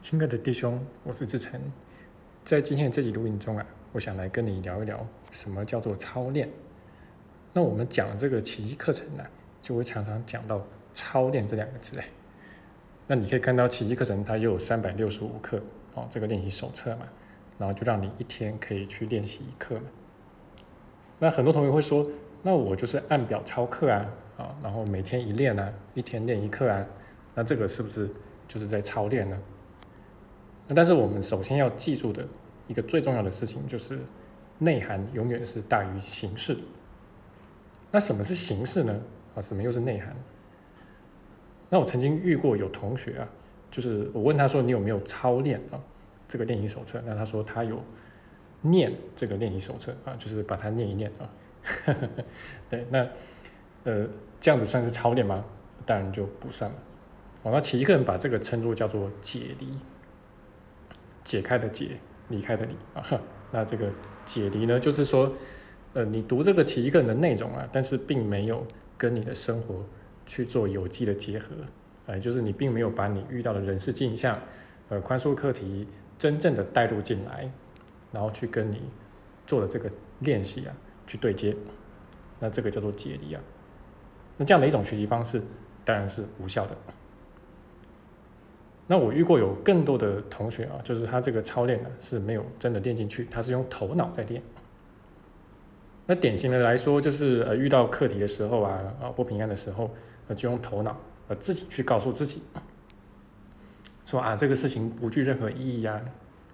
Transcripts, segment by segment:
亲爱的弟兄，我是志成。在今天的这集录音中啊，我想来跟你聊一聊什么叫做操练。那我们讲这个奇迹课程呢，就会常常讲到操练这两个字。哎，那你可以看到奇迹课程它又有三百六十五课哦，这个练习手册嘛，然后就让你一天可以去练习一课嘛。那很多同学会说，那我就是按表操课啊，啊，然后每天一练啊，一天练一课啊，那这个是不是就是在操练呢？但是我们首先要记住的一个最重要的事情就是，内涵永远是大于形式。那什么是形式呢？啊，什么又是内涵？那我曾经遇过有同学啊，就是我问他说你有没有操练啊这个练习手册？那他说他有念这个练习手册啊，就是把它念一念啊。对，那呃这样子算是操练吗？当然就不算了。哦，那其一个人把这个称作叫做解离。解开的解，离开的离啊，那这个解离呢，就是说，呃，你读这个其一个人的内容啊，但是并没有跟你的生活去做有机的结合，呃，就是你并没有把你遇到的人事镜像，呃，宽恕课题真正的带入进来，然后去跟你做的这个练习啊，去对接，那这个叫做解离啊，那这样的一种学习方式当然是无效的。那我遇过有更多的同学啊，就是他这个操练呢是没有真的练进去，他是用头脑在练。那典型的来说，就是呃遇到课题的时候啊，啊不平安的时候，呃就用头脑呃自己去告诉自己，说啊这个事情不具任何意义呀，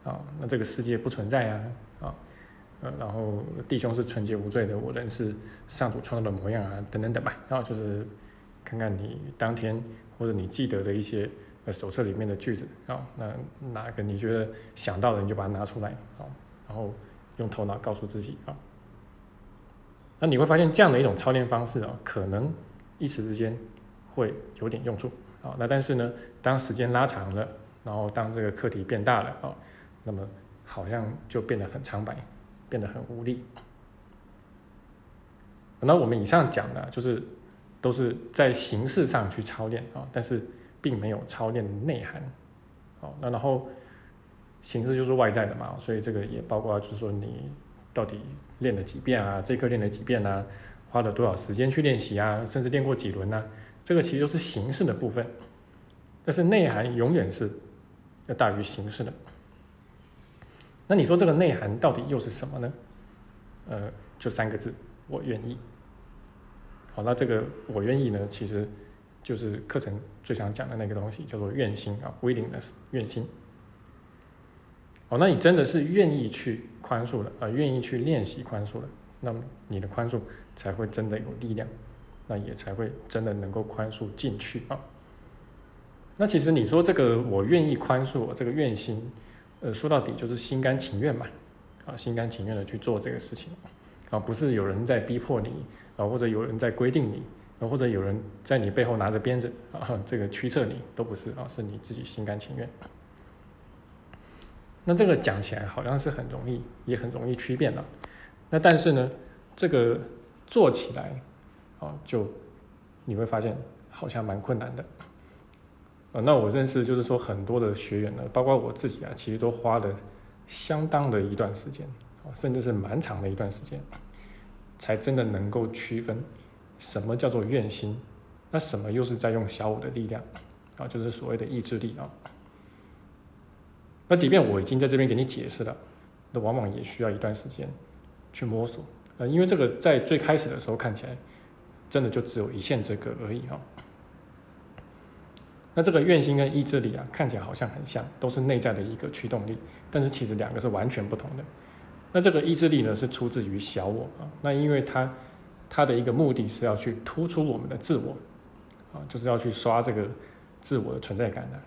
啊那这个世界不存在呀，啊呃然后弟兄是纯洁无罪的，我人是上主创造的模样啊等等等吧，然后就是看看你当天或者你记得的一些。手册里面的句子啊，那哪个你觉得想到的，你就把它拿出来啊，然后用头脑告诉自己啊。那你会发现这样的一种操练方式啊，可能一时之间会有点用处啊。那但是呢，当时间拉长了，然后当这个课题变大了啊，那么好像就变得很苍白，变得很无力。那我们以上讲的，就是都是在形式上去操练啊，但是。并没有操练内涵，好，那然后形式就是外在的嘛，所以这个也包括就是说你到底练了几遍啊，这课练了几遍啊，花了多少时间去练习啊，甚至练过几轮呢？这个其实都是形式的部分，但是内涵永远是要大于形式的。那你说这个内涵到底又是什么呢？呃，就三个字，我愿意。好，那这个我愿意呢，其实。就是课程最常讲的那个东西，叫做愿心啊，willingness，愿心。哦，那你真的是愿意去宽恕了啊，愿意去练习宽恕了，那么你的宽恕才会真的有力量，那也才会真的能够宽恕进去啊。那其实你说这个我愿意宽恕，我这个愿心，呃，说到底就是心甘情愿嘛，啊，心甘情愿的去做这个事情，啊，不是有人在逼迫你啊，或者有人在规定你。或者有人在你背后拿着鞭子啊，这个驱策你都不是啊，是你自己心甘情愿。那这个讲起来好像是很容易，也很容易区辨的。那但是呢，这个做起来啊，就你会发现好像蛮困难的。啊，那我认识就是说很多的学员呢，包括我自己啊，其实都花了相当的一段时间啊，甚至是蛮长的一段时间，才真的能够区分。什么叫做愿心？那什么又是在用小我的力量啊？就是所谓的意志力啊。那即便我已经在这边给你解释了，那往往也需要一段时间去摸索啊。因为这个在最开始的时候看起来，真的就只有一线之隔而已啊。那这个愿心跟意志力啊，看起来好像很像，都是内在的一个驱动力，但是其实两个是完全不同的。那这个意志力呢，是出自于小我啊。那因为它它的一个目的是要去突出我们的自我，啊，就是要去刷这个自我的存在感的。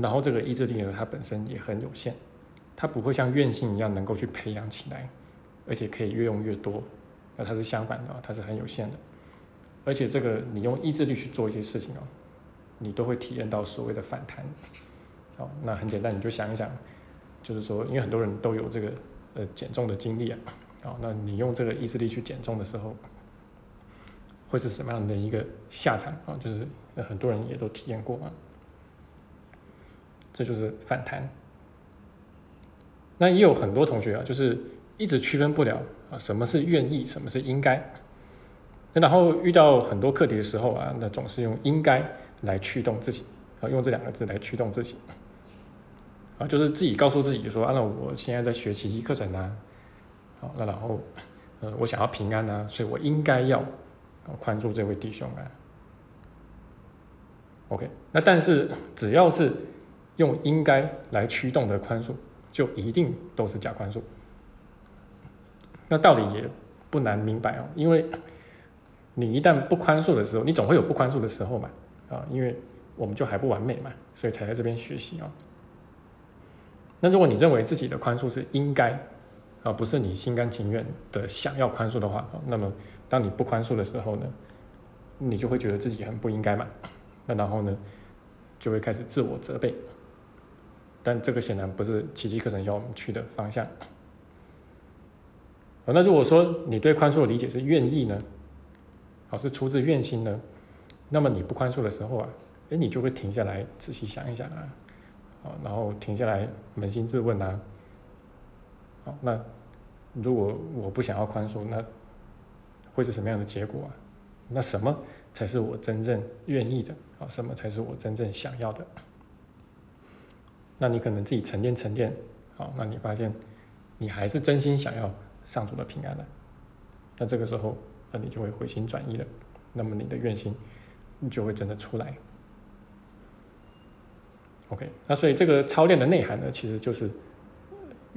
然后这个意志力呢，它本身也很有限，它不会像愿性一样能够去培养起来，而且可以越用越多。那它是相反的，它是很有限的。而且这个你用意志力去做一些事情哦，你都会体验到所谓的反弹。好，那很简单，你就想一想，就是说，因为很多人都有这个呃减重的经历啊。好，那你用这个意志力去减重的时候，会是什么样的一个下场啊？就是很多人也都体验过啊。这就是反弹。那也有很多同学啊，就是一直区分不了啊，什么是愿意，什么是应该。那然后遇到很多课题的时候啊，那总是用应该来驱动自己啊，用这两个字来驱动自己啊，就是自己告诉自己说啊，那我现在在学习课程啊，好，那然后呃，我想要平安啊，所以我应该要宽恕这位弟兄啊。OK，那但是只要是用应该来驱动的宽恕，就一定都是假宽恕。那道理也不难明白哦，因为。你一旦不宽恕的时候，你总会有不宽恕的时候嘛，啊，因为我们就还不完美嘛，所以才在这边学习啊。那如果你认为自己的宽恕是应该，啊，不是你心甘情愿的想要宽恕的话，那么当你不宽恕的时候呢，你就会觉得自己很不应该嘛，那然后呢，就会开始自我责备。但这个显然不是奇迹课程要我们去的方向。啊，那如果说你对宽恕的理解是愿意呢？好是出自愿心呢，那么你不宽恕的时候啊，哎，你就会停下来仔细想一想啊，啊，然后停下来扪心自问啊，那如果我不想要宽恕，那会是什么样的结果啊？那什么才是我真正愿意的啊？什么才是我真正想要的？那你可能自己沉淀沉淀，好，那你发现你还是真心想要上主的平安了，那这个时候。那你就会回心转意了，那么你的愿心就会真的出来。OK，那所以这个操练的内涵呢，其实就是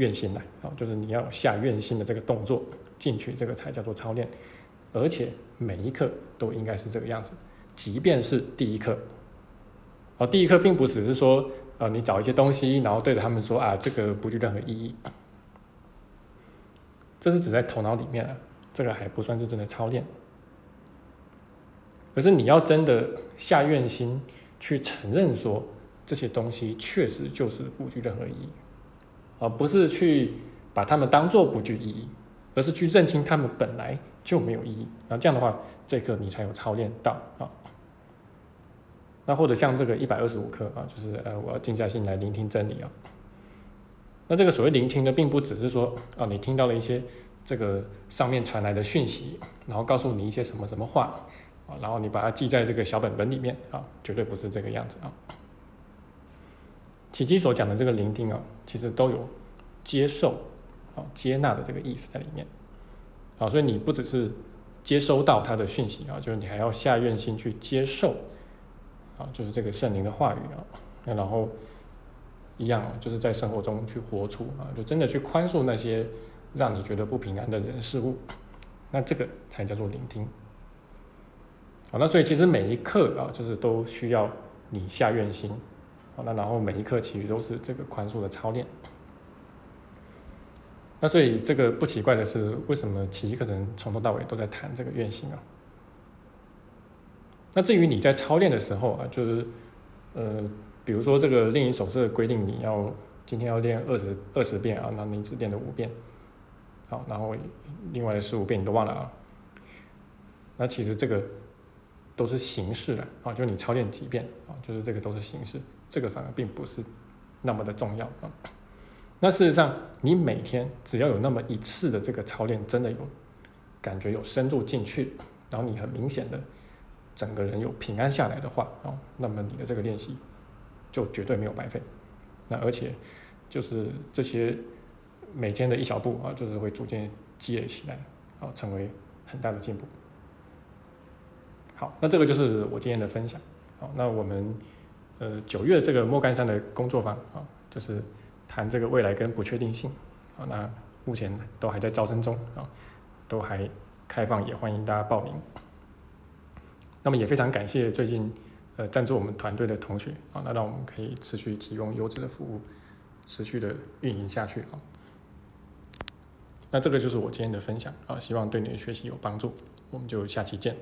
愿心来啊，就是你要下愿心的这个动作进去，这个才叫做操练。而且每一课都应该是这个样子，即便是第一课，哦，第一课并不只是说，呃，你找一些东西，然后对着他们说啊，这个不具任何意义，这是指在头脑里面啊。这个还不算是真的操练，可是你要真的下愿心去承认说这些东西确实就是不具任何意义，而不是去把它们当做不具意义，而是去认清它们本来就没有意义。那这样的话，这个你才有操练到啊。那或者像这个一百二十五课啊，就是呃，我要静下心来聆听真理啊。那这个所谓聆听呢，并不只是说啊，你听到了一些。这个上面传来的讯息，然后告诉你一些什么什么话啊，然后你把它记在这个小本本里面啊，绝对不是这个样子啊。奇迹所讲的这个聆听啊，其实都有接受啊、接纳的这个意思在里面啊，所以你不只是接收到他的讯息啊，就是你还要下愿心去接受啊，就是这个圣灵的话语啊，那然后一样就是在生活中去活出啊，就真的去宽恕那些。让你觉得不平安的人事物，那这个才叫做聆听。好，那所以其实每一刻啊，就是都需要你下愿心。好，那然后每一刻其余都是这个宽恕的操练。那所以这个不奇怪的是，为什么奇迹课程从头到尾都在谈这个愿心啊？那至于你在操练的时候啊，就是呃，比如说这个练习手册规定你要今天要练二十二十遍啊，那你只练了五遍。好，然后另外的十五遍你都忘了啊？那其实这个都是形式的啊，就你操练几遍啊，就是这个都是形式，这个反而并不是那么的重要啊。那事实上，你每天只要有那么一次的这个操练，真的有感觉有深入进去，然后你很明显的整个人有平安下来的话啊，那么你的这个练习就绝对没有白费。那而且就是这些。每天的一小步啊，就是会逐渐积累起来，啊，成为很大的进步。好，那这个就是我今天的分享。好，那我们呃九月这个莫干山的工作坊啊，就是谈这个未来跟不确定性。啊，那目前都还在招生中啊，都还开放，也欢迎大家报名。那么也非常感谢最近呃赞助我们团队的同学啊，那让我们可以持续提供优质的服务，持续的运营下去啊。那这个就是我今天的分享啊，希望对你的学习有帮助，我们就下期见。